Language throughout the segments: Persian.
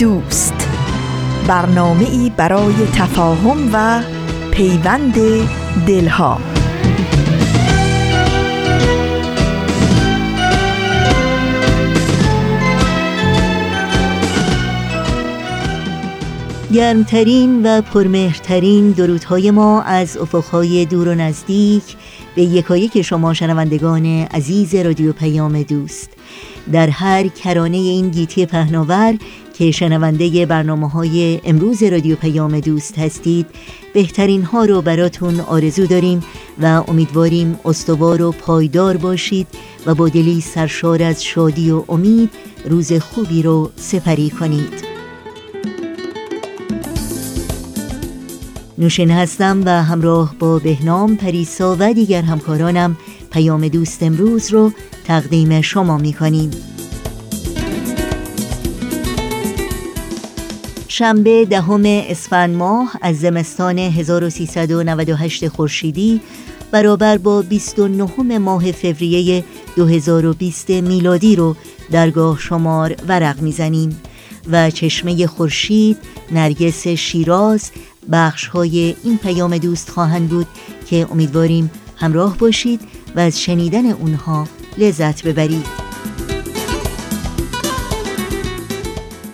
دوست. برنامه ای برای تفاهم و پیوند دلها. گرمترین و پرمهرترین درودهای ما از افقهای دور و نزدیک به یکایک شما شنوندگان عزیز رادیو پیام دوست. در هر کرانه این گیتی پهناور که شنونده برنامه های امروز رادیو پیام دوست هستید بهترین ها رو براتون آرزو داریم و امیدواریم استوار و پایدار باشید و با دلی سرشار از شادی و امید روز خوبی رو سپری کنید. نوشین هستم و همراه با بهنام پریسا و دیگر همکارانم پیام دوست امروز رو تقدیم شما می کنیم شنبه دهم اسفند ماه از زمستان 1398 خورشیدی برابر با 29 ماه فوریه 2020 میلادی رو درگاه شمار ورق می‌زنیم و چشمه خورشید نرگس شیراز بخش های این پیام دوست خواهند بود که امیدواریم همراه باشید و از شنیدن اونها لذت ببرید.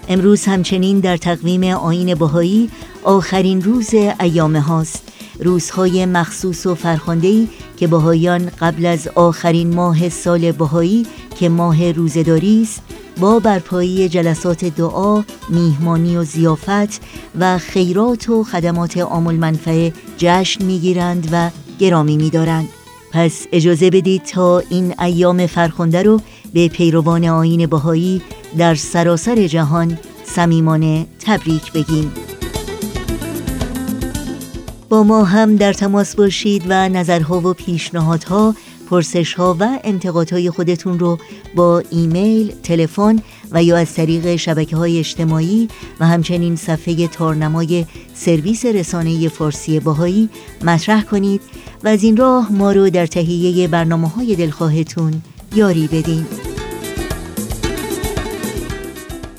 امروز همچنین در تقویم آین بهایی آخرین روز ایام هاست روزهای مخصوص و فرخاندهی که بهاییان قبل از آخرین ماه سال بهایی که ماه روزداری است با برپایی جلسات دعا، میهمانی و زیافت و خیرات و خدمات عام المنفعه جشن می‌گیرند و گرامی میدارند. پس اجازه بدید تا این ایام فرخنده رو به پیروان آین بهایی در سراسر جهان صمیمانه تبریک بگیم. با ما هم در تماس باشید و نظرها و پیشنهادها پرسشها و انتقادهای خودتون رو با ایمیل، تلفن و یا از طریق شبکه های اجتماعی و همچنین صفحه تارنمای سرویس رسانه فارسی باهایی مطرح کنید و از این راه ما رو در تهیه برنامه های دلخواهتون یاری بدین.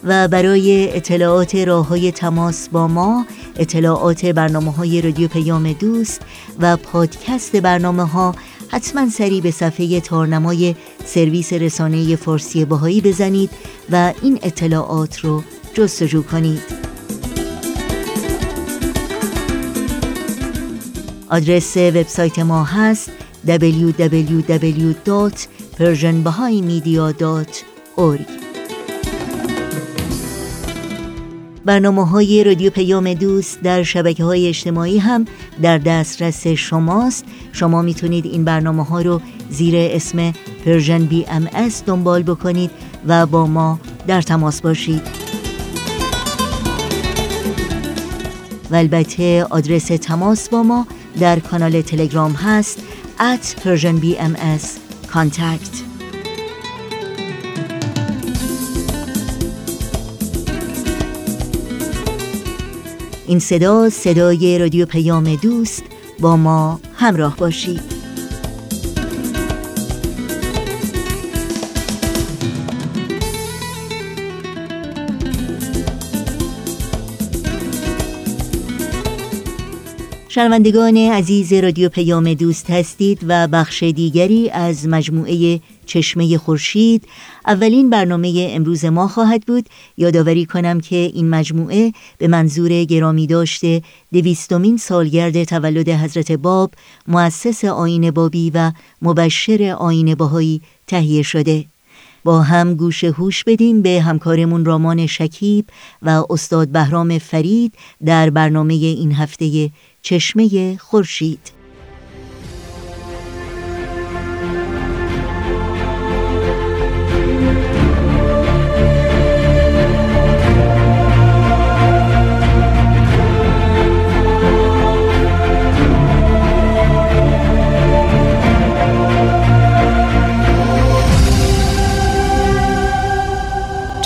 و برای اطلاعات راه های تماس با ما اطلاعات برنامه های رادیو پیام دوست و پادکست برنامه ها حتما سری به صفحه تارنمای سرویس رسانه فارسی باهایی بزنید و این اطلاعات رو جستجو کنید. آدرس وبسایت ما هست www.persianbahaimedia.org برنامه های رادیو پیام دوست در شبکه های اجتماعی هم در دسترس شماست. شما می‌تونید این برنامه ها رو زیر اسم Persian BMS دنبال بکنید و با ما در تماس باشید. و البته آدرس تماس با ما در کانال تلگرام هست at Persian BMS contact. این صدا صدای رادیو پیام دوست. با ما همراه باشید. شنوندگان عزیز رادیو پیام دوست هستید و بخش دیگری از مجموعه چشمه خورشید اولین برنامه امروز ما خواهد بود. یادآوری کنم که این مجموعه به منظور گرامی داشته دویستمین سالگرد تولد حضرت باب مؤسس آین بابی و مبشر آین باهایی تهیه شده. با هم گوش هوش بدیم به همکارمون رامان شکیب و استاد بهرام فرید در برنامه این هفته چشمه خورشید.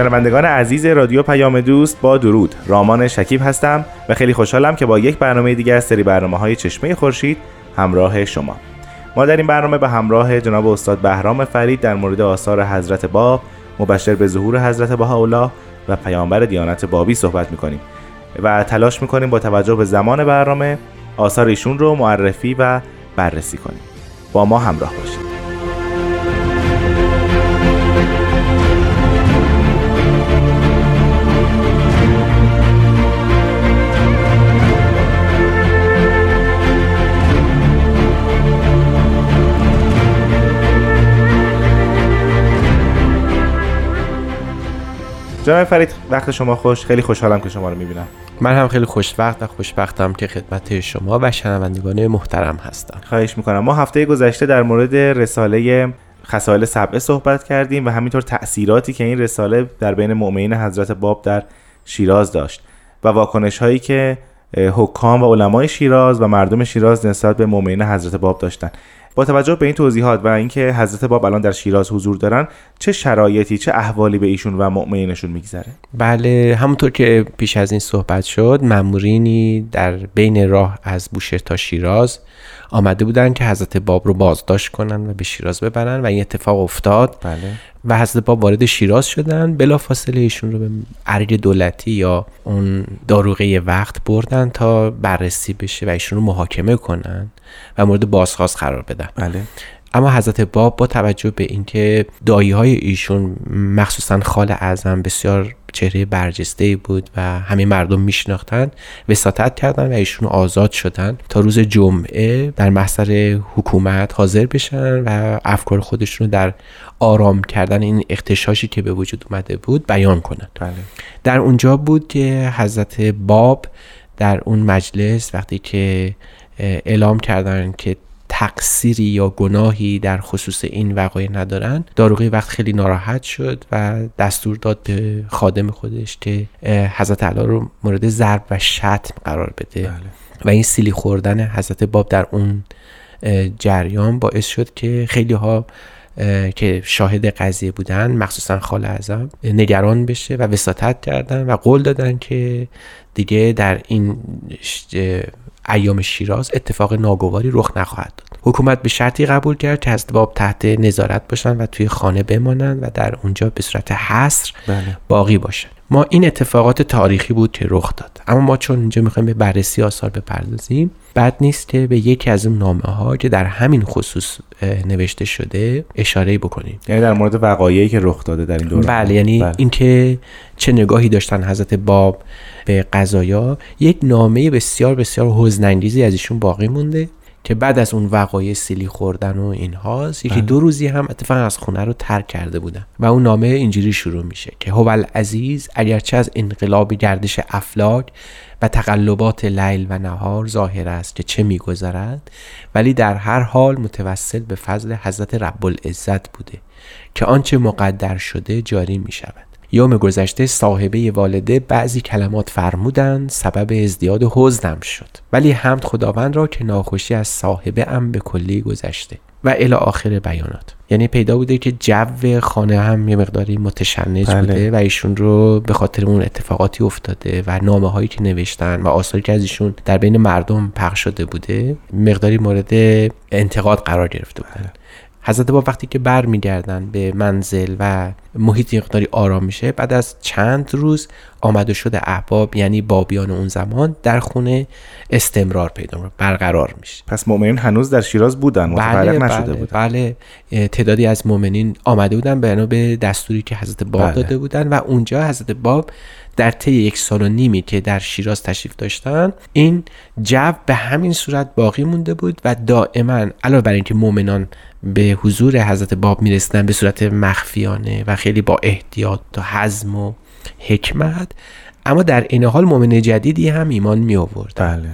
شنوندگان عزیز رادیو پیام دوست با درود. رامان شکیب هستم و خیلی خوشحالم که با یک برنامه دیگر از سری برنامه های چشمه خورشید همراه شما. ما در این برنامه به همراه جناب استاد بهرام فرید در مورد آثار حضرت باب مبشر به ظهور حضرت بهاءالله و پیامبر دیانت بابی صحبت می‌کنیم و تلاش می‌کنیم با توجه به زمان برنامه آثار ایشون رو معرفی و بررسی کنیم. با ما همراه باشید. جناب فرید وقت شما خوش. خیلی خوشحالم که شما رو می‌بینم. من هم خیلی خوشوقت و خوشبختم که خدمت شما و شنوندگان محترم هستم. خواهش می‌کنم. ما هفته گذشته در مورد رساله خصایل سبعه صحبت کردیم و همینطور تأثیراتی که این رساله در بین مؤمنین حضرت باب در شیراز داشت و واکنش هایی که حکام و علمای شیراز و مردم شیراز نسبت به مؤمنین حضرت باب داشتن. با توجه به این توضیحات و اینکه حضرت باب الان در شیراز حضور دارن چه شرایطی چه احوالی به ایشون و مؤمنینشون میگذره بله همونطور که پیش از این صحبت شد مامورینی در بین راه از بوشهر تا شیراز آمده بودن که حضرت باب رو بازداشت کنن و به شیراز ببرن و این اتفاق افتاد بله. و حضرت باب وارد شیراز شدن. بلا فاصله ایشون رو به ارگ دولتی یا اون داروغه وقت بردن تا بررسی بشه و ایشون رو محاکمه کنن و مورد بازخواست قرار بدن. بله. اما حضرت باب با توجه به اینکه دایی های ایشون مخصوصا خال اعظم بسیار چهره برجسته بود و همه مردم میشناختن وساطت کردن و ایشون آزاد شدن تا روز جمعه در محضر حکومت حاضر بشن و افکار خودشون رو در آرام کردن این اختشاشی که به وجود اومده بود بیان کنن بله. در اونجا بود که حضرت باب در اون مجلس وقتی که اعلام کردن که تقصیری یا گناهی در خصوص این وقایع ندارن داروغی وقت خیلی ناراحت شد و دستور داد به خادم خودش که حضرت علا رو مورد ضرب و شتم قرار بده بله. و این سیلی خوردن حضرت باب در اون جریان باعث شد که خیلی ها که شاهد قضیه بودن مخصوصا خال اعظم نگران بشه و وساطت کردن و قول دادن که دیگه در این ایام شیراز اتفاق ناگواری رخ نخواهد داد حکومت به شرطی قبول کرد که از باب تحت نظارت باشن و توی خانه بمانند و در اونجا به صورت حصر بله. باقی باشن ما این اتفاقات تاریخی بود که رخ داد. اما ما چون اینجا می‌خوایم به بررسی آثار بپردازیم بد نیست که به یکی از اون نامه ها که در همین خصوص نوشته شده اشاره بکنیم. یعنی در مورد وقایعی که رخ داده در این دوره بله یعنی بله. اینکه چه نگاهی داشتن حضرت باب به قضایا. یک نامه بسیار بسیار حزنانگیزی از ایشون باقی مونده. که بعد از اون وقایع سیلی خوردن و اینهاست یکی بله. دو روزی هم اتفاقا از خونه رو ترک کرده بودن و اون نامه اینجوری شروع میشه که هوال عزیز اگرچه از انقلاب گردش افلاک و تقلبات لیل و نهار ظاهر است که چه میگذرد ولی در هر حال متوسل به فضل حضرت رب العزت بوده که آنچه مقدر شده جاری می شود یوم گذشته صاحبه والده بعضی کلمات فرمودند سبب ازدیاد حزنم شد. ولی حمد خداوند را که ناخوشی از صاحبه ام به کلی گذشته. و الی آخر بیانات. یعنی پیدا بوده که جو خانه هم یه مقداری متشنج بله. بوده و ایشون رو به خاطر اون اتفاقاتی افتاده و نامه هایی که نوشتن و آثاری که از ایشون در بین مردم پخش شده بوده مقداری مورد انتقاد قرار گرفته بودن حضرت باب وقتی که برمیگردن به منزل و محیط مقداری آرام میشه بعد از چند روز آمد و شده احباب یعنی بابیان اون زمان در خونه استمرار پیدا می‌کنه، برقرار میشه. پس مؤمنین هنوز در شیراز بودن متفرق بله نشده بله, بودن. بله تعدادی از مؤمنین آمده بودن بنا به دستوری که حضرت باب بله. داده بودن و اونجا حضرت باب در طی یک سال و نیمی که در شیراز تشریف داشتن این جو به همین صورت باقی مونده بود و دائما علاوه بر اینکه مؤمنان به حضور حضرت باب می‌رسیدن به صورت مخفیانه و خیلی با احتیاط و حزم و حکمت. اما در این حال مؤمن جدیدی هم ایمان می آورد بله.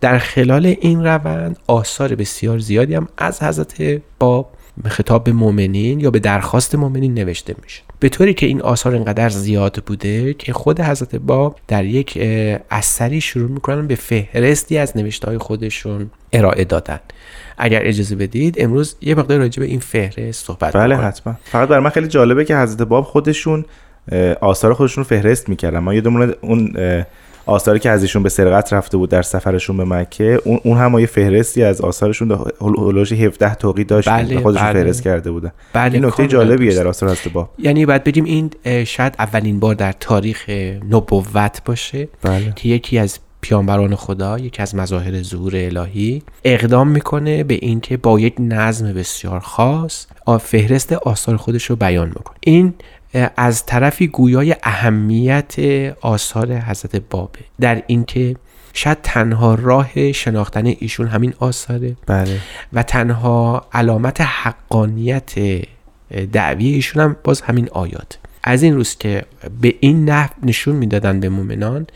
در خلال این روند آثار بسیار زیادی هم از حضرت باب خطاب به مؤمنین یا به درخواست مؤمنین نوشته میشه به طوری که این آثار انقدر زیاد بوده که خود حضرت باب در یک اثری شروع می‌کنن به فهرستی از نوشته های خودشون. ارائه دادن اگر اجازه بدید امروز یه مقدار راجع به این فهرست صحبت بله. حتما فقط برای من خیلی جالبه که حضرت باب خودشون آثار خودشون رو فهرست می‌کردن ما یادمونه اون اه، آثاری که ازشون به سرقت رفته بود در سفرشون به مکه اون, اون هم یه فهرستی از آثارشون هلوش 17 توقی داشت بله، که خودشون بله. فهرست کرده بودن بله این نکته جالبیه. در آثار حضرت باب یعنی باید بگیم این شاید اولین بار در تاریخ نبوت باشه بله که یکی از پیامبران خدا یکی از مظاهر ظهور الهی اقدام می‌کنه به اینکه با یک نظم بسیار خاص فهرست آثار خودش رو بیان می‌کنه این از طرفی گویای اهمیت آثار حضرت بابه. در اینکه شاید تنها راه شناختن ایشون همین آثاره بله. و تنها علامت حقانیت دعوی ایشون هم باز همین آیات. از این روز که به این نحو نشون می‌دادن به مؤمنان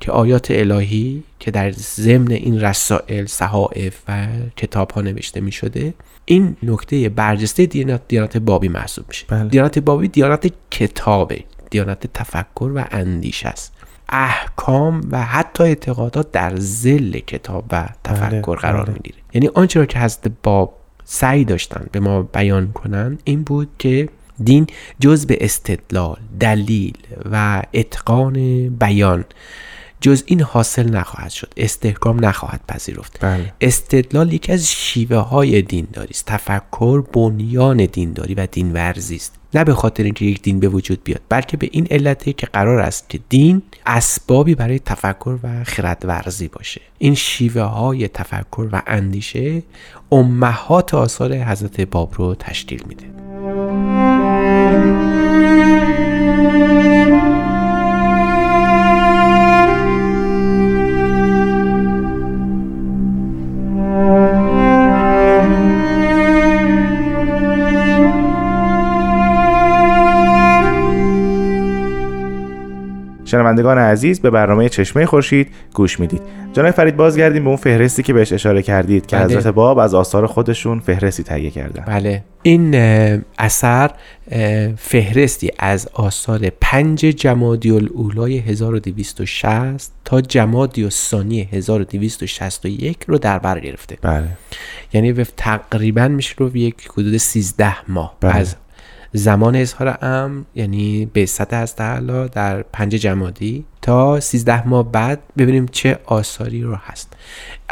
که آیات الهی که در ضمن این رسائل صحائف و کتاب ها نوشته می شده این نکته برجسته دیانت, دیانت بابی محسوب میشه بله. دیانت بابی دیانت کتابه دیانت تفکر و اندیشه است احکام و حتی اعتقادات در زل کتاب و تفکر قرار بله. می‌گیره یعنی آنچه را که حضرت باب سعی داشتن به ما بیان کنن این بود که دین جز به استدلال دلیل و اتقان بیان جز این حاصل نخواهد شد استحکام نخواهد پذیرفت. بله. استدلال یکی از شیوه های دینداری است تفکر بنیان دینداری و دین ورزی است. نه به خاطر اینکه یک دین به وجود بیاد بلکه به این علته که قرار است که دین اسبابی برای تفکر و خرد ورزی باشه. این شیوه های تفکر و اندیشه امهات آثار حضرت باب رو تشکیل میده. Thank you. شنوندگان عزیز به برنامه چشمه خورشید گوش می‌دید. جناب فرید بازگردیم به اون فهرستی که بهش اشاره کردید که بله. حضرت باب از آثار خودشون فهرستی تهیه کردن. بله. این اثر فهرستی از آثار پنج جمادی الاولای 1260 تا جمادی الثانی 1261 رو در بر گرفته. بله. یعنی تقریبا میشه رو یک حدود 13 ماه بله. از زمان اظهار امر یعنی به سطح از تعالی در پنج جمادی تا 13 ماه بعد ببینیم چه آثاری رو هست.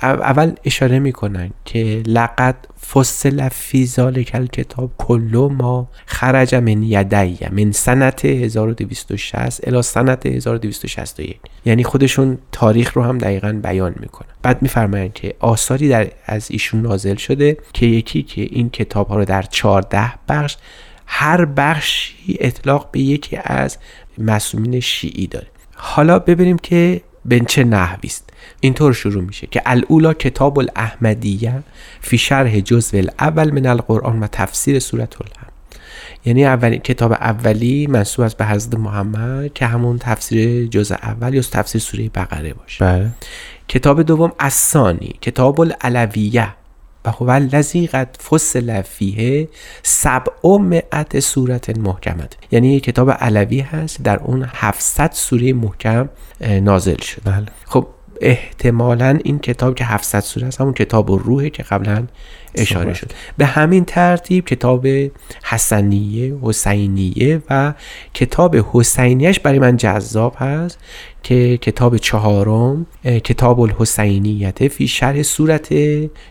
او- اول اشاره می‌کنن که لقد فصل فی ذالک الکتاب کل ما خرج من یدی من سنت 1260 الی سنت 1261 یعنی خودشون تاریخ رو هم دقیقا بیان می‌کنن. بعد میفرمایند که آثاری در از ایشون نازل شده که یکی که این کتاب ها رو در 14 بخش هر بخشی اطلاق به یکی از مسئولین شیعی داره. حالا ببینیم که به چه نحوی است. اینطور شروع میشه که الاولا کتاب الاحمدیه فی شرح جزء الاول من القرآن و تفسیر سورت الهم یعنی اولین کتاب اولی منصوب است به حضرت محمد که همون تفسیر جزء اول یا تفسیر سوره بقره باشه. بله. کتاب دوم الثانی کتاب العلویه و الذی قد فصل فیه سبع مئت صورت محکمت. یعنی یک کتاب علوی هست در اون 700 سوره محکم نازل شده بله. خب احتمالا این کتاب که 700 سوره است همون کتاب روحه که قبلا اشاره. شد. به همین ترتیب کتاب حسنیه حسینیه و کتاب حسینیش برای من جذاب هست. که کتاب چهارم کتاب الحسینیت فی شرح صورت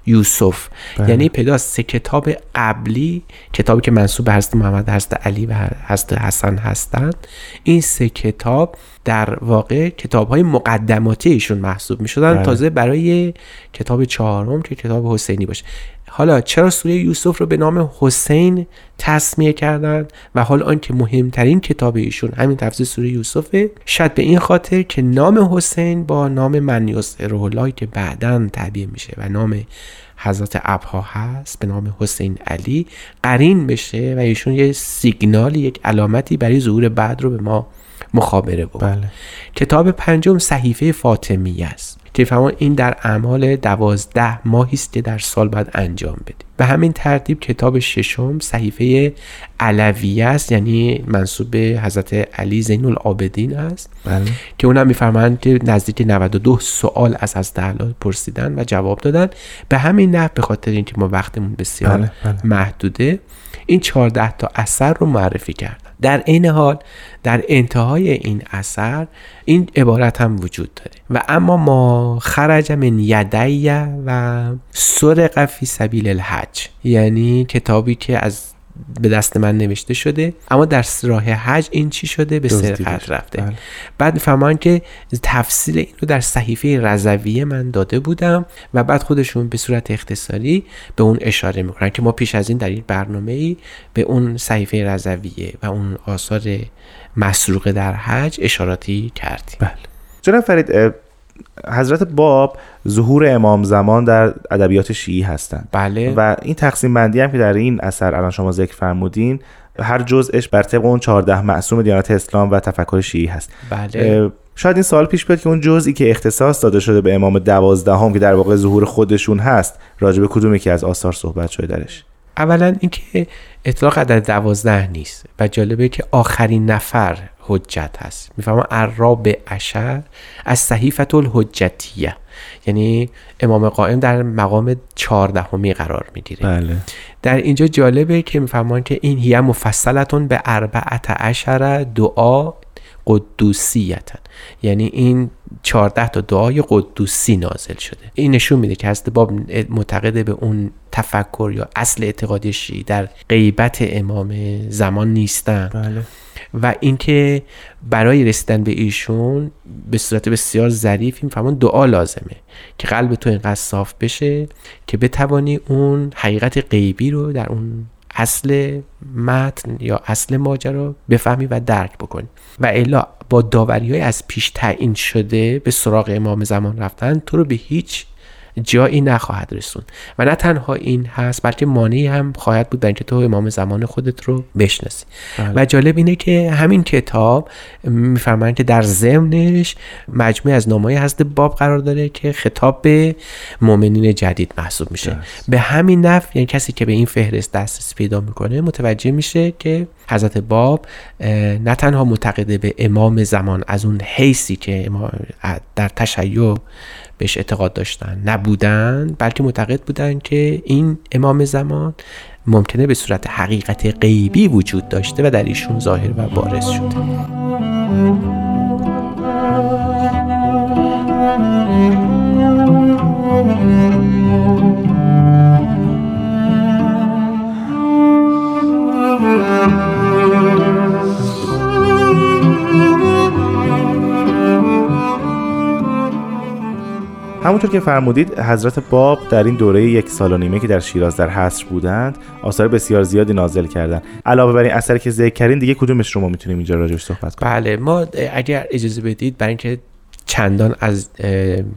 یوسف بله. یعنی پیداست سه کتاب قبلی کتابی که منصوب به حضرت محمد حضرت علی و حضرت حسن هستند این سه کتاب در واقع کتاب های مقدماتی ایشون محسوب می شدن بله. تازه برای کتاب چهارم که کتاب حسینی باشه حالا چرا سوره یوسف رو به نام حسین تسمیه کردن و حال آنکه مهمترین کتاب ایشون همین تفسیر سوره یوسفه؟ شاید به این خاطر که نام حسین با نام من یسره الله که بعدا تعبیه میشه و نام حضرت ابها هست به نام حسین علی قرین بشه و ایشون یه سیگنالی یک علامتی برای ظهور بعد رو به ما مخابره بود بله. کتاب پنجم صحیفه فاطمیه است. که این در اعمال دوازده ماهی است که در سال باید انجام بده به همین ترتیب کتاب ششم صحیفه علویه است یعنی منصوب به حضرت علی زین العابدین است. بله. که اونم میفرمایند که نزدیک 92 سوال از حضرت علی پرسیدن و جواب دادن. به همین نحو به خاطر اینکه ما وقتمون بسیار بله، بله. محدوده این 14 تا اثر رو معرفی کردن. در عین حال در انتهای این اثر این عبارت هم وجود داره. و اما ما خرج من یدیه و سرق فی سبیل الحج. یعنی کتابی که از به دست من نوشته شده اما در راه حج این چی شده به سرقت. رفته بله. بعد میفهمان که تفسیر این رو در صحیفه رضویه من داده بودم و بعد خودشون به صورت اختصاری به اون اشاره می‌کنن که ما پیش از این در این برنامه ای به اون صحیفه رضویه و اون آثار مسروقه در حج اشاراتی کردیم بله جناب فرید حضرت باب ظهور امام زمان در ادبیات شیعی هستند. بله. و این تقسیم بندی هم که در این اثر الان شما ذکر فرمودین هر جزءش بر طبق اون 14 معصوم دیانت اسلام و تفکر شیعی هست. بله. شاید این سوال پیش بیاد که اون جزئی که اختصاص داده شده به امام دوازدهم که در واقع ظهور خودشون هست راجع به کدوم یکی از آثار صحبت شده درش؟ اولا اینکه اطلاق عدد دوازده نیست و جالبه که آخرین نفر حجت هست. می‌فهمم عراب اشر از صحیفت الحجتیه یعنی امام قائم در مقام چهاردهمی قرار می‌گیره. بله. در اینجا جالبه که میفهمان که این هیه مفصلتون به اربعت عشر دعا قدوسیتن. یعنی این 14 تا دعای قدوسی نازل شده. این نشون میده که حضرت باب معتقده به اون تفکر یا اصل اعتقادی شیعی در غیبت امام زمان نیستن. بله. و اینکه برای رسیدن به ایشون به صورت بسیار ظریف میفهمون دعا لازمه که قلب تو اینقدر صاف بشه که بتوانی اون حقیقت غیبی رو در اون اصل متن یا اصل ماجرا بفهمی و درک بکنی. و الا با داوری های از پیش تعیین شده به سراغ امام زمان رفتن تو رو به هیچ جایی نخواهد رسون و نه تنها این هست بلکه مانعی هم خواهد بود برای اینکه تو امام زمان خودت رو بشناسی. و جالب اینه که همین کتاب میفرمایند که در ضمنش مجموعه از نامه‌های حضرت باب قرار داره که خطاب به مؤمنین جدید محسوب میشه. به همین نحو یعنی کسی که به این فهرست دسترسی پیدا می‌کنه متوجه میشه که حضرت باب نه تنها معتقده به امام زمان از اون حیثی که در تشیع بهش اعتقاد داشتن. نبودن بلکه معتقد بودن که این امام زمان ممکنه به صورت حقیقت غیبی وجود داشته و در ایشون ظاهر و بارز شده. همونطور که فرمودید حضرت باب در این دوره یک سال و نیمه که در شیراز در حصر بودند آثار بسیار زیادی نازل کردند. علاوه بر این اثری که ذکر کردین دیگه کدومش رو ما می‌تونیم اینجا راجعش صحبت کنیم؟ بله ما اگر اجازه بدید برای اینکه چندان از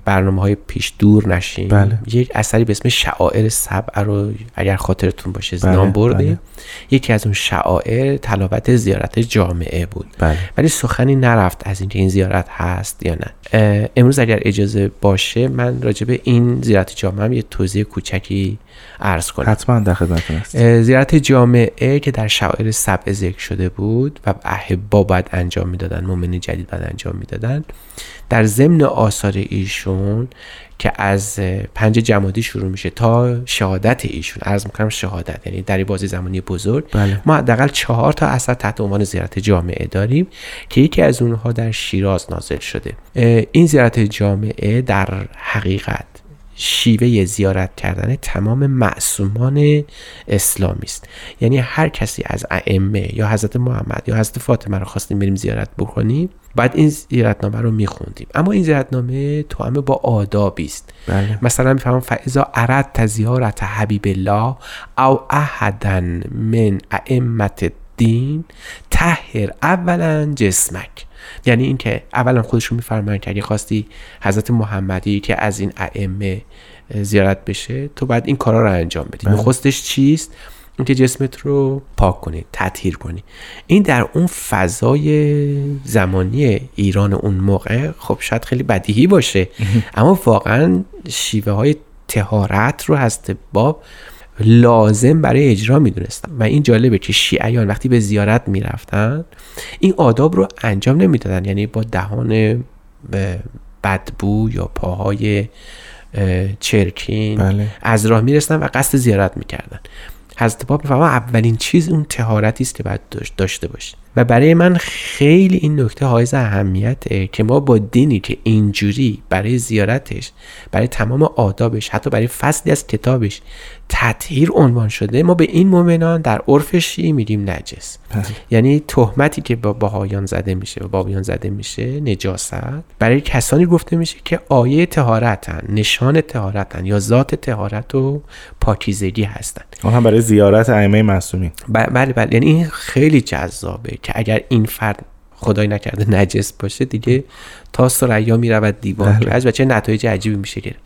برنامه های پیش دور نشیم بله. یک اثری به اسم شعائر سبع رو اگر خاطرتون باشه بله، نام بردیم بله. یکی از اون شعائر تلاوت زیارت جامعه بود. بله. ولی سخنی نرفت از اینکه این زیارت هست یا نه. امروز اگر اجازه باشه من راجع به این زیارت جامعه هم یه توضیح کوچکی عرض کنم. حتما در خدمتتون هست زیارت جامعه که در شعائر سبع ذکر شده بود و احبا باید انجام می‌دادن مؤمن جدید باید انجام می‌دادن. در ضمن آثار ایشون که از پنج جمادی شروع میشه تا شهادت ایشون. عرض می‌کنم شهادت یعنی در بازی زمانی بزرگ. بله. ما حداقل چهار تا اثر تحت عنوان زیارت جامعه داریم که یکی از اونها در شیراز نازل شده. این زیارت جامعه در حقیقت شیوه زیارت کردن تمام معصومان اسلامی است. یعنی هر کسی از ائمه یا حضرت محمد یا حضرت فاطمه رو خواستیم بریم زیارت بکنیم بعد این زیارتنامه رو میخوندیم. اما این زیارتنامه توأم با آدابی است. بله. مثلا می‌فهمم فاذا اردت زیارت حبیب الله او احدا من ائمه الدین تهر اولا جسمک. یعنی اینکه اولا خودشون میفرمایند که اگه خواستی حضرت محمدی که از این ائمه زیارت بشه تو باید این کارا رو انجام بدی. نخستش چیست؟ اینکه جسمت رو پاک کنی تطهیر کنی. این در اون فضای زمانی ایران اون موقع خب شاید خیلی بدیهی باشه. اما واقعا شیوه های تهارت رو هست باب لازم برای اجرا می‌دونستم. و این جالبه که شیعیان وقتی به زیارت می‌رفتن این آداب رو انجام نمی‌دادن. یعنی با دهان بدبو یا پاهای چرکین بله. از راه می‌رسن و قصد زیارت می‌کردن. حضرت باب می‌فهمن اولین چیز اون تهارتی است که باید داشته باشی. و برای من خیلی این نکته حائز اهمیته که ما با دینی که اینجوری برای زیارتش برای تمام آدابش حتی برای فصلی از کتابش تطهیر عنوان شده ما به این مؤمنان در عرف شیعی میگیم؟ نجس. یعنی تهمتی که با باهایان زده میشه و بابیان زده میشه نجاست. برای کسانی گفته میشه که آیه تهارتن نشان تهارتن یا ذات تهارت و پاکیزگی هستن. اون هم برای زیارت ائمه معصومین. بله بله. یعنی این خیلی جذابه که اگر این فرد خدای نکرده نجس باشه دیگه تا سریا می‌رود دیوان بله. کج و چه نتایج عجیبی میشه گرفت.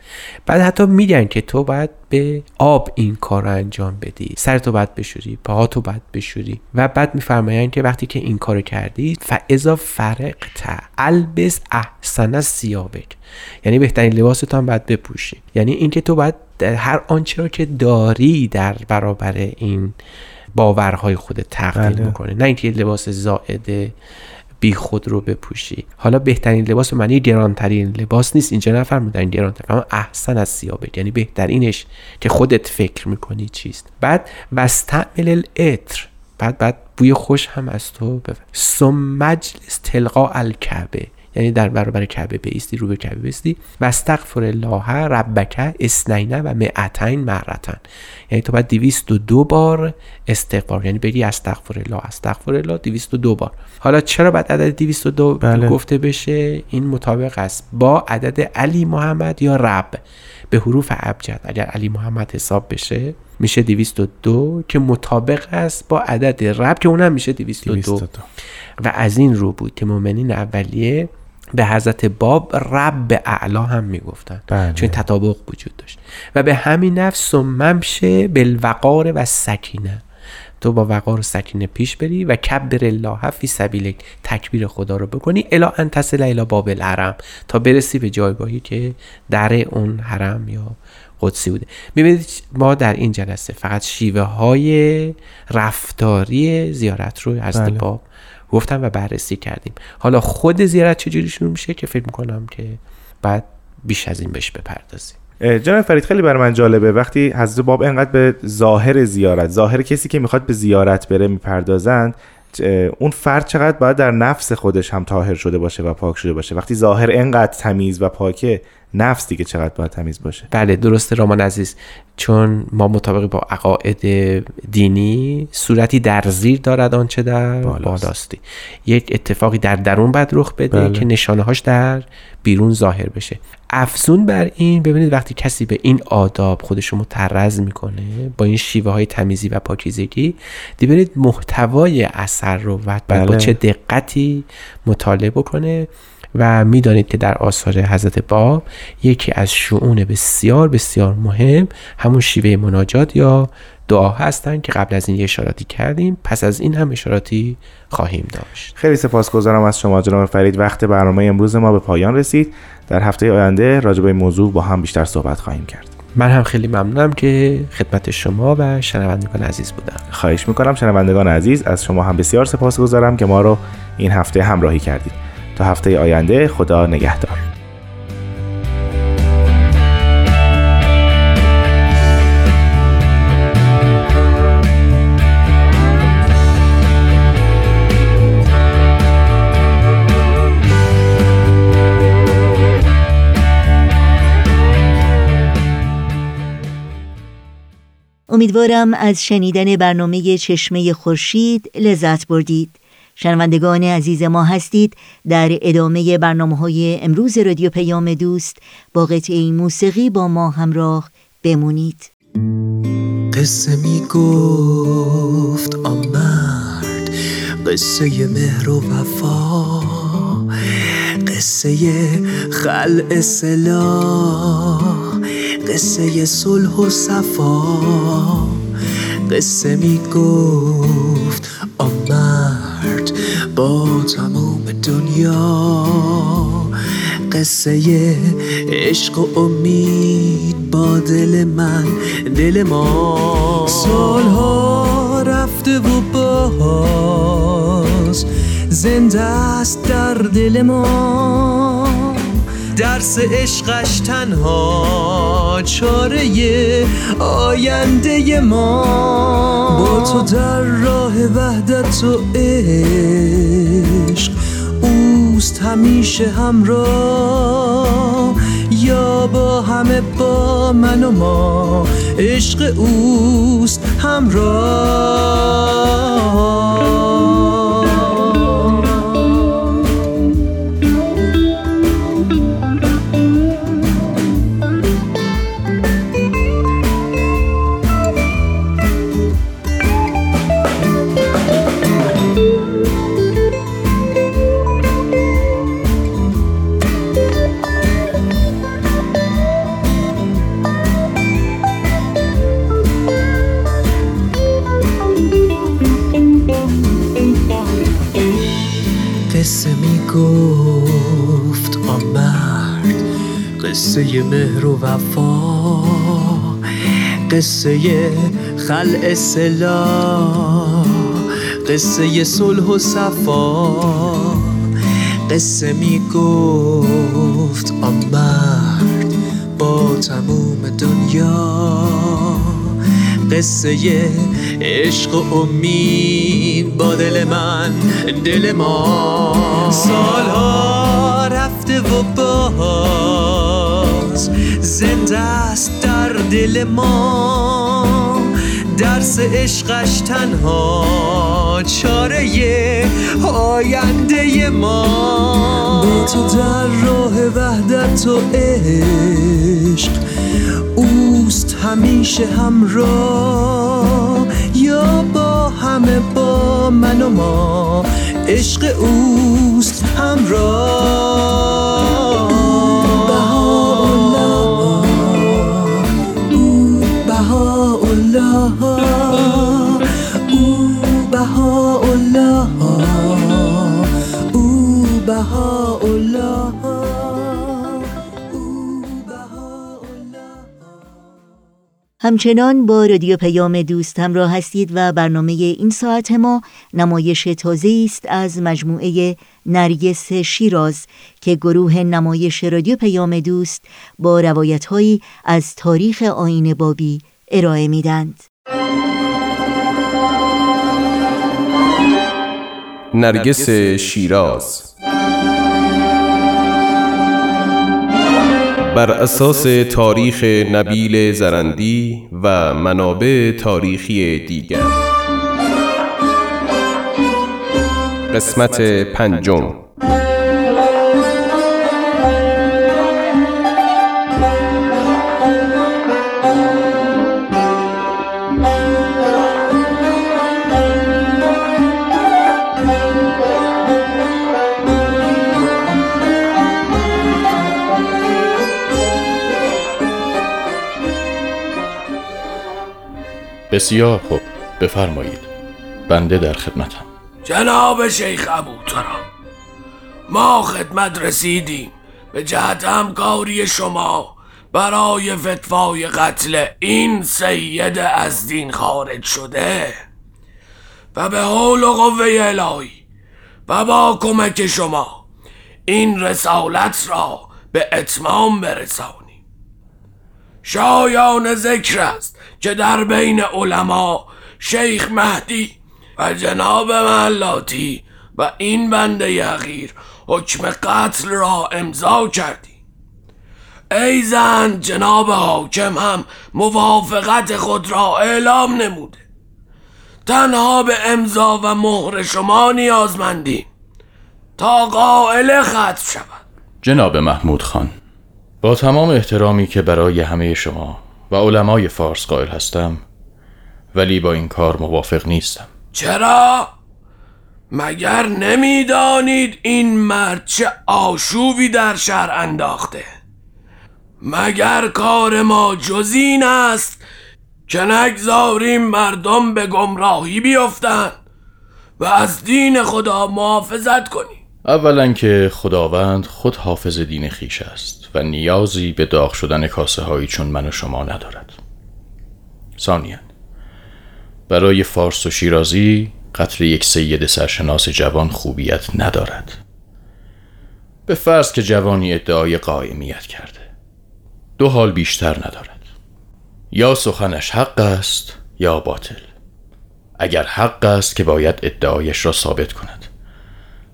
بعد حتی میگن که تو باید به آب این کار رو انجام بدی. سر تو باید بشوری پاها تو باید بشوری. و بعد میفرمایند که وقتی که این کارو کردی فاذا فرقت البس احسن سیابک یعنی بهترین لباس تو هم باید بپوشی. یعنی اینکه تو باید هر آنچه رو که داری در برابر این باورهای خود تقدیم بله. بکنه نه اینکه لباس زائد بی خود رو بپوشی. حالا بهترین لباس به معنی گرانترین لباس نیست. اینجا نفرمودن گرانترین اما احسن از سیابه یعنی بهترینش که خودت فکر می‌کنی چیست. بعد وستعمل الاتر بعد بعد بوی خوش هم از تو ببر. ثم مجلس تلقا الکعبه. یعنی در برابر کعبه بیستی رو به کعبه بیستی و استغفر الله ربک اسنینه و معتین مرتن. یعنی تو باید 202 بار استغفار. یعنی بگی استغفر الله استغفر الله 202 بار. حالا چرا بعد عدد 202 بله. گفته بشه؟ این مطابق است. با عدد علی محمد یا رب. به حروف ابجد. اگر علی محمد حساب بشه میشه 202 که مطابق است با عدد رب که اونم میشه 202 202. و از این رو بود که مؤمنین اولیه به حضرت باب رب اعلا هم می‌گفتن. بله. چون تطابق وجود داشت. و به همین نفس ممشه بالوقار و سکینه. تو با وقار و سکینه پیش بری و کبر الله فی سبیلک تکبیر خدا رو بکنی. الا ان تصل الی باب الحرم. تا برسی به جایگاهی که در اون حرم یا قدسی بوده. می‌بینید ما در این جلسه فقط شیوه های رفتاری زیارت رو از بله. باب گفتم و بررسی کردیم. حالا خود زیارت چجوری شروع میشه که فکر می‌کنم که بعد بیش از این بهش بپردازیم. جناب فرید خیلی برای من جالبه. وقتی حضرت باب انقدر به ظاهر زیارت ظاهر کسی که می‌خواد به زیارت بره می‌پردازند اون فرد چقدر باید در نفس خودش هم طاهر شده باشه و پاک شده باشه. وقتی ظاهر انقدر تمیز و پاکه نفس دیگه چقدر باید تمیز باشه بله درسته رامان عزیز چون ما مطابق با عقاید دینی صورتی در زیر دارد آنچه در بالاست. بالاستی یک اتفاقی در درون باید رخ بده بله. که نشانه هاش در بیرون ظاهر بشه افزون بر این ببینید وقتی کسی به این آداب خودش رو مترز می‌کنه با این شیوه های تمیزی و پاکیزگی ببینید محتوای اثر رو و باید با بله. چه دقتی مطالعه بکنه و می‌دانید که در آثار حضرت باب یکی از شعون بسیار بسیار مهم همون شیوه مناجات یا دعا هستند که قبل از این یه اشاراتی کردیم پس از این هم اشاراتی خواهیم داشت. خیلی سپاسگزارم از شما جناب فرید. وقت برنامه امروز ما به پایان رسید. در هفته آینده راجع به موضوع با هم بیشتر صحبت خواهیم کرد. من هم خیلی ممنونم که خدمت شما و شنوندگان عزیز بودم. خواهش می‌کنم شنوندگان عزیز از شما هم بسیار سپاسگزارم که ما رو این هفته همراهی کردید. تا هفته آینده خدا نگهدار. امیدوارم از شنیدن برنامه چشمه خورشید لذت بردید. شنوندگان عزیز ما هستید در ادامه برنامه های امروز رادیو پیام دوست با قطعه موسیقی با ما همراه بمونید. قصه می گفت آمرد قصه مهر و وفا قصه خلع سلاح قصه صلح و صفا. قصه می گفت آن مرد. با تمام دنیا. قصه عشق و امید با دل من دل ما. سالها رفته و باز زنده است در دل ما. درس عشقش تنها چاره آینده ما. با تو در راه وحدت و عشق اوست همیشه همراه. یا با همه با من و ما عشق اوست همراه. قصه مهر و وفا قصه خلع سلا قصه صلح و صفا. قصه می گفت آن مرد با تموم دنیا. قصه عشق و امید با دل من دل ما. سالها رفته و باز زنده است در دل ما. درس عشقش تنها چاره آینده ما. با تو در راه وحدت و عشق اوست همیشه همراه. یا با همه با من و ما عشق اوست همراه. او او بهاءالله. او بهاءالله. همچنان با رادیو پیام دوست همراه هستید و برنامه این ساعت ما نمایش تازه است از مجموعه نرگس شیراز که گروه نمایش رادیو پیام دوست با روایتهایی از تاریخ آین بابی ارائه میدند. نرگس شیراز. بر اساس تاریخ نبیل زرندی و منابع تاریخی دیگر. قسمت پنجم. بسیار خوب. بفرمایید. بنده در خدمتم. جناب شیخ ابو تراب ما خدمت رسیدیم. به جهت همکاری شما برای فتوای قتل این سید از دین خارج شده و به حول و قوه الهی و با کمک شما این رسالت را به اتمام برسانیم. شایان ذکر است. که در بین علما شیخ مهدی و جناب محلاتی و این بنده یغیر حکم قتل را امضا کردی ای زن جناب حاکم هم موافقت خود را اعلام نموده. تنها به امضا و مهر شما نیازمندیم تا قائل ختم شود. جناب محمود خان با تمام احترامی که برای همه شما و علمای فارس قائل هستم ولی با این کار موافق نیستم. چرا؟ مگر نمی‌دانید این مرد چه آشوبی در شهر انداخته؟ مگر کار ما جز این است که نگذاریم مردم به گمراهی بیفتند و از دین خدا محافظت کنیم؟ اولا که خداوند خود حافظ دین خیش است. و نیازی به داغ شدن کاسه هایی چون من و شما ندارد. ثانیا برای فارس و شیرازی قتل یک سید سرشناس جوان خوبیت ندارد. به فرض که جوانی ادعای قائمیت کرده. دو حال بیشتر ندارد. یا سخنش حق است یا باطل. اگر حق است که باید ادعایش را ثابت کند.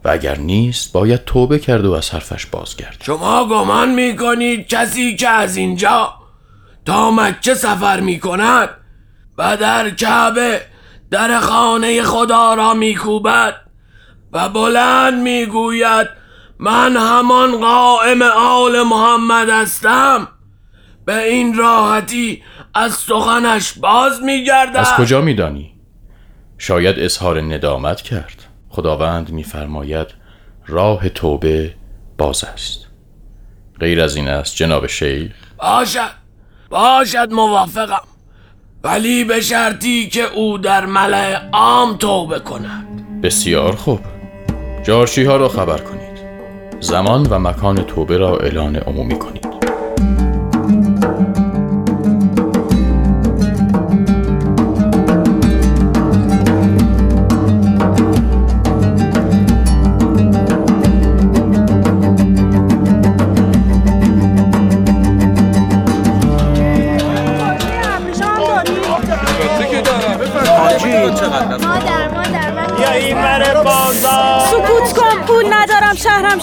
و اگر نیست باید توبه کرد و از حرفش بازگرد. شما گمان می کنید کسی که از اینجا تا مکه سفر می کند و در کعبه در خانه خدا را می کوبد و بلند می گوید من همان قائم آل محمد هستم. به این راحتی از سخنش باز می گردد از کجا می دانی؟ شاید اظهار ندامت کرد. خداوند میفرماید راه توبه باز است. غیر از این است جناب شیخ. باشد باشد موافقم. ولی به شرطی که او در ملع عام توبه کند. بسیار خوب. جارچی ها را خبر کنید. زمان و مکان توبه را اعلان عمومی کنید.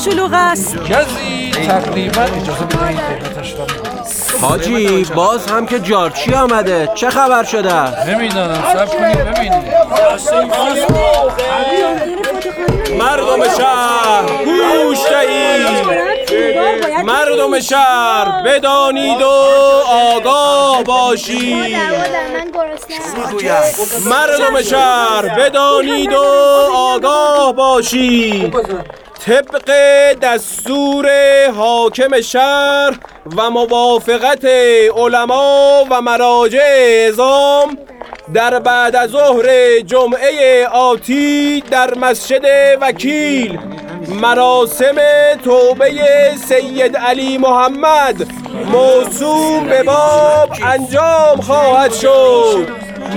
شلوغ است کسی تقریبا اجازه حاجی باز هم که جارچی آمده چه خبر شده؟ نمی‌دانم سب کنید ببینید مردم شهر گوش دهید مردم شهر بدانید و آگاه باشید مردم شهر بدانید و آگاه باشید طبق دستور حاکم شهر و موافقت علما و مراجع اعظام در بعد از ظهر جمعه آتی در مسجد وکیل مراسم توبه سید علی محمد موسوم به باب انجام خواهد شد.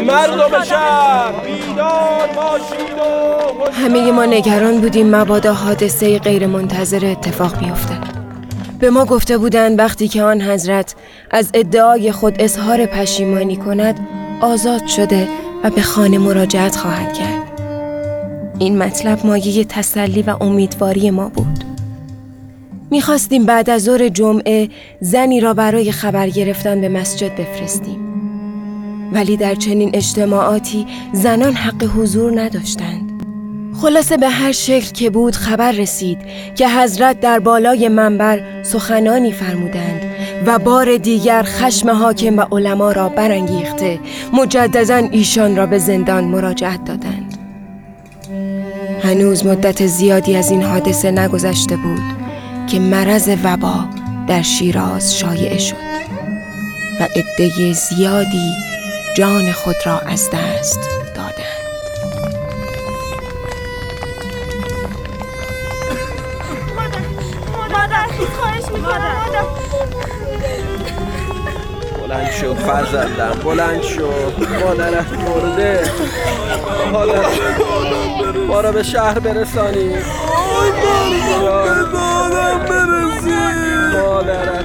مردم شهر بیدار باشید و همه ما نگران بودیم مبادا حادثه غیر منتظر اتفاق بیفته. به ما گفته بودند وقتی که آن حضرت از ادعای خود اظهار پشیمانی کند آزاد شده و به خانه مراجعت خواهد کرد. این مطلب مایه تسلی و امیدواری ما بود. می‌خواستیم بعد از ظهر جمعه زنی را برای خبر گرفتن به مسجد بفرستیم. ولی در چنین اجتماعاتی زنان حق حضور نداشتند. خلاصه به هر شکل که بود خبر رسید که حضرت در بالای منبر سخنانی فرمودند و بار دیگر خشم حاکم و علما را برانگیخته مجددا ایشان را به زندان مراجعت دادند. هنوز مدت زیادی از این حادثه نگذشته بود که مرض وبا در شیراز شایع شد و عده زیادی جان خود را از دست دادند. بلند شو فرزندم بلند شو. مادرت مرده. مادر ما را به شهر برسانی. دادم برسی. مادرت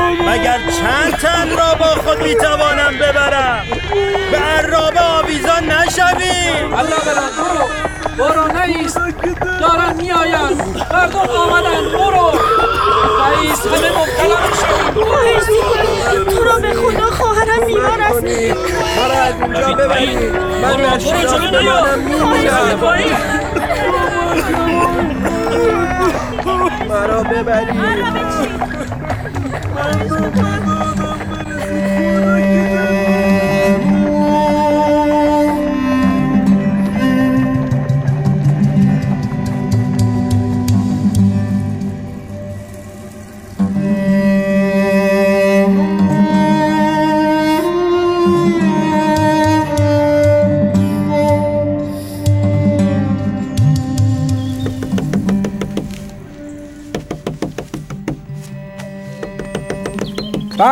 مگر چند تن را با خود می‌توانم ببرم؟ به عرابه آویزان نشویم. الله برو. برو نیست. دارن میآیند. مردم آمدن. برو. رئیس همه مبتلا تو را به خدا خواهرم بیمار است اینجا ببرید. من در شیراز بمانم میمیرم مرا ببرید.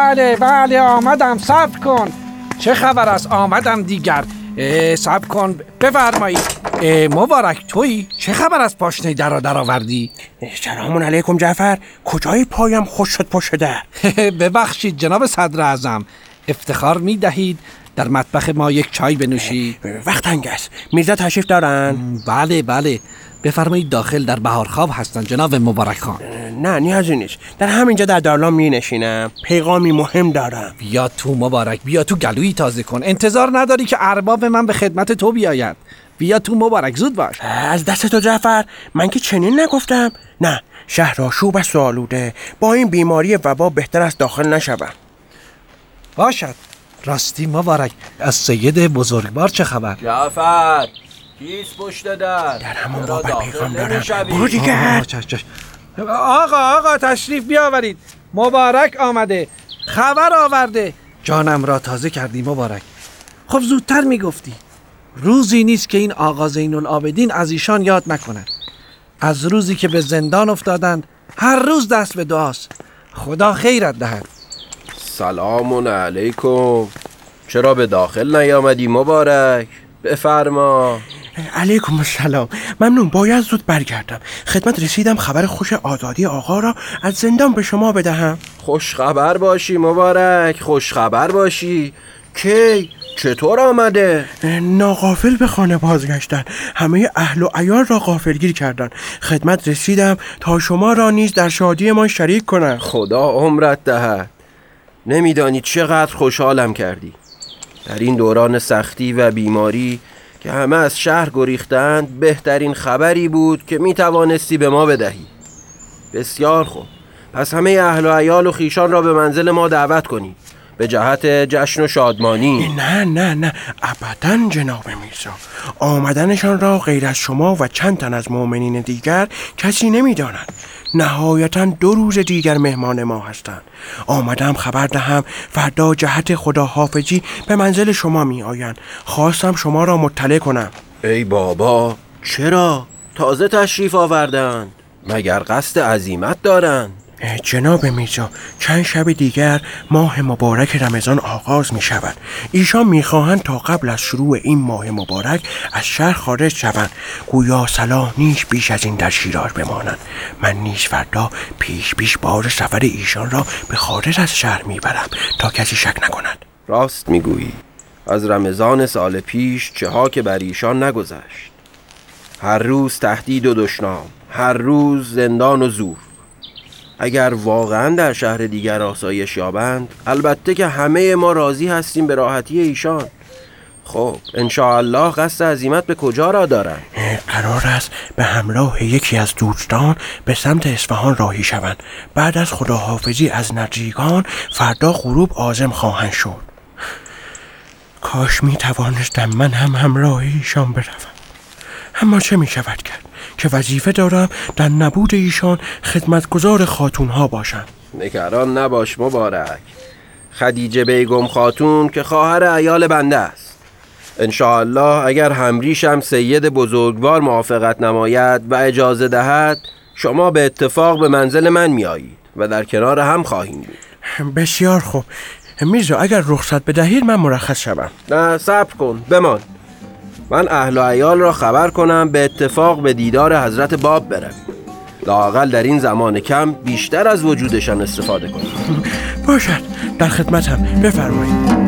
بله بله آمدم صبر کن. چه خبر است؟ آمدم دیگر. صبر کن. بفرمایید. مبارک تویی. چه خبر از پاشنه در در آوردی؟ سلام علیکم جعفر. کجای پایم خوش شد پشت در؟ ببخشید جناب صدر اعظم. افتخار می دهید. در مطبخ ما یک چای بنوشید. وقت تنگ است میرزا تشریف دارن؟ بله بله. بفرمایید داخل در بهارخواب هستند جناب مبارک خان. نه نیازی نیست. در همینجا در دارلام می نشینم پیغامی مهم دارم. بیا تو مبارک بیا تو گلویی تازه کن. انتظار نداری که ارباب من به خدمت تو بیاید. بیا تو مبارک زود باش. از دست تو جعفر من که چنین نگفتم. نه شهر آشوب است و آلوده با این بیماری وبا بهتر است داخل نشوم. باشد. راستی مبارک از سید بزرگوار چه خبر؟ جعفر! کیست پشت در؟ در همون بابت پیغام دارم؟ برو دیگر چش. آقا آقا تشریف بیاورید. مبارک آمده. خبر آورده. جانم را تازه کردی مبارک. خب زودتر می‌گفتی. روزی نیست که این آقا زین العابدین از ایشان یاد نکند. از روزی که به زندان افتادند هر روز دست به دعاست. خدا خیرت دهد. سلام علیکم. چرا به داخل نیامدی مبارک؟ بفرما. علیکم السلام. ممنون باید زود برگردم. خدمت رسیدم خبر خوش آزادی آقا را از زندان به شما بدهم. خوش خبر باشی مبارک. خوش خبر باشی. کی؟ چطور آمده؟ ناقافل به خانه بازگشتن. همه اهل و عیال را غافلگیر کردند خدمت رسیدم تا شما را نیز در شادیمان شریک کنم. خدا عمرت دهد. نمیدانی چقدر خوشحالم کردی. در این دوران سختی و بیماری که همه از شهر گریختند بهترین خبری بود که می توانستی به ما بدهی. بسیار خوب. پس همه اهل و عیال و خیشان را به منزل ما دعوت کنی. به جهت جشن و شادمانی. نه نه نه. ابدا جناب میرزا. آمدنشان را غیر از شما و چند تن از مؤمنین دیگر کسی نمی‌داند. نهایتا دو روز دیگر مهمان ما هستند. آمدم خبر دهم فردا جهت خداحافظی به منزل شما می آیند خواستم شما را مطلع کنم. ای بابا چرا؟ تازه تشریف آوردند. مگر قصد عزیمت دارند؟ جناب میرزا چند شب دیگر ماه مبارک رمضان آغاز می شود ایشان می تا قبل از شروع این ماه مبارک از شهر خارج شوند. گویا صلاح نیش بیش از این در شیراز بمانند. من نیز فردا پیش پیش بار سفر ایشان را به خارج از شهر می برم تا کسی شک نکند. راست می‌گویی. از رمضان سال پیش چه ها که بر ایشان نگذشت. هر روز تهدید و دشنام هر روز زندان و زور. اگر واقعا در شهر دیگر آسایش یابند البته که همه ما راضی هستیم به راحتی ایشان. خب الله قصد عزیمت به کجا را دارند؟ قرار است به همراه یکی از دوستان به سمت اصفهان راهی شوند. بعد از خداحافظی از نجیگان فردا غروب آزم خواهند شد. کاش می توانستم من هم همراه ایشان بروم. اما چه می شود کرد؟ که وظیفه دارم در نبود ایشان خدمتگزار خاتونها باشم. نگران نباش مبارک. خدیجه بیگم خاتون که خواهر ایال بنده است. الله اگر همریشم سید بزرگوار موافقت نماید و اجازه دهد شما به اتفاق به منزل من میایید و در کنار هم خواهیم بود. بسیار خوب. میرزا اگر رخصت بدهید من مرخص شوم. نه صبر کن. بمان. من اهل و عیال را خبر کنم به اتفاق به دیدار حضرت باب برویم لاقل در این زمان کم بیشتر از وجودشان استفاده کنیم باشد. در خدمتم. بفرمایید.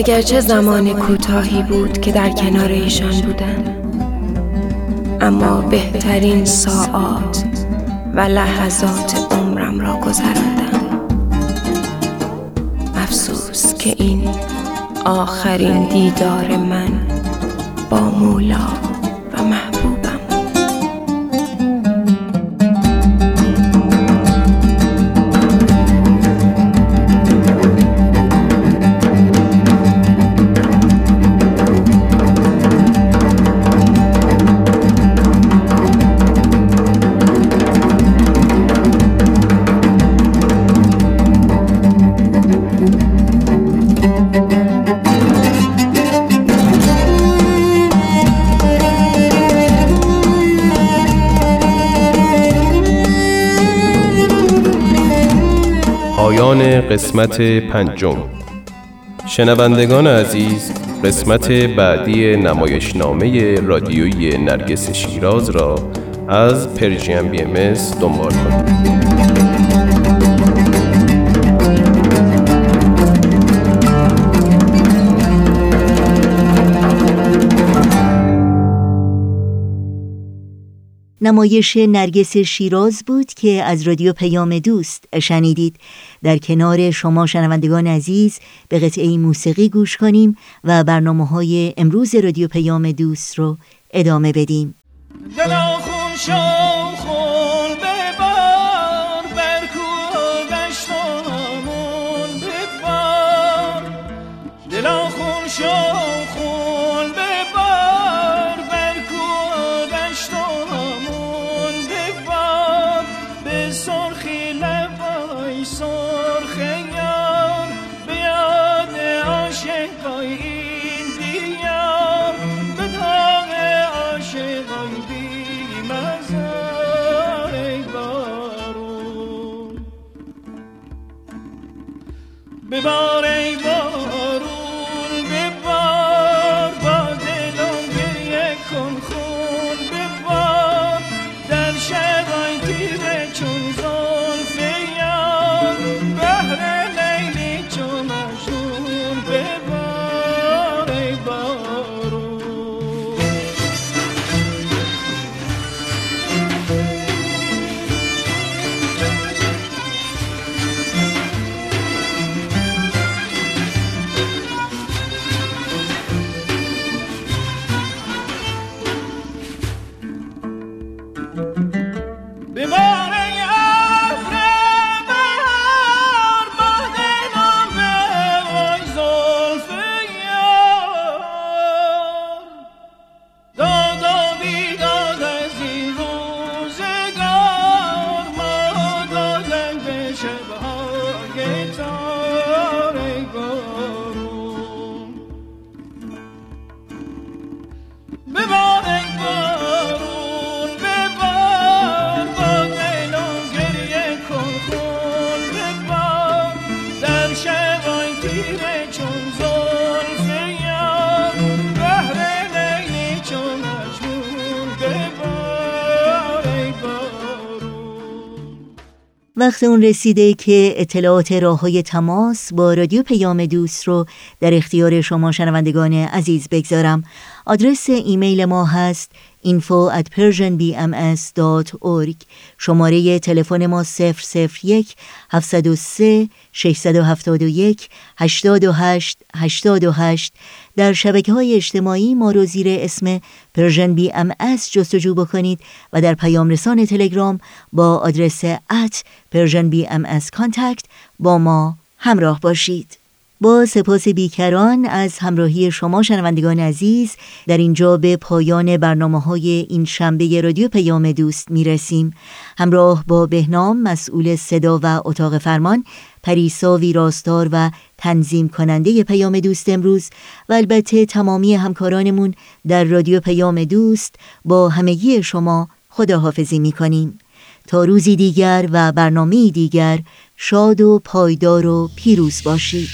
اگرچه زمان کوتاهی بود که در کنار ایشان بودم اما بهترین ساعات و لحظات عمرم را گذراندم. افسوس که این آخرین دیدار من با مولا قسمت پنجم. شنوندگان عزیز قسمت بعدی نمایشنامه رادیویی نرگس شیراز را از پرژیم بی ام دنبال کنید. نمایش نرگس شیراز بود که از رادیو پیام دوست شنیدید. در کنار شما شنوندگان عزیز به قطعه موسیقی گوش کنیم و برنامه های امروز رادیو پیام دوست رو ادامه بدیم. ببار وقت اون رسیده که اطلاعات راه های تماس با رادیو پیام دوست رو در اختیار شما شنوندگان عزیز بگذارم. آدرس ایمیل ما هست info at persianbms.org شماره تلفن ما 001 703 671 828 828 در شبکه های اجتماعی ما رو زیر اسم Persian BM جستجو بکنید و در پیام رسان تلگرام با آدرس at Persian BM contact با ما همراه باشید. با سپاس بیکران از همراهی شما شنوندگان عزیز در اینجا به پایان برنامه های این شنبه رادیو پیام دوست می رسیم همراه با بهنام مسئول صدا و اتاق فرمان پریسا ویراستار و تنظیم کننده پیام دوست امروز و البته تمامی همکارانمون در رادیو پیام دوست با همگی شما خداحافظی می کنیم تا روزی دیگر و برنامه دیگر شاد و پایدار و پیروز باشید.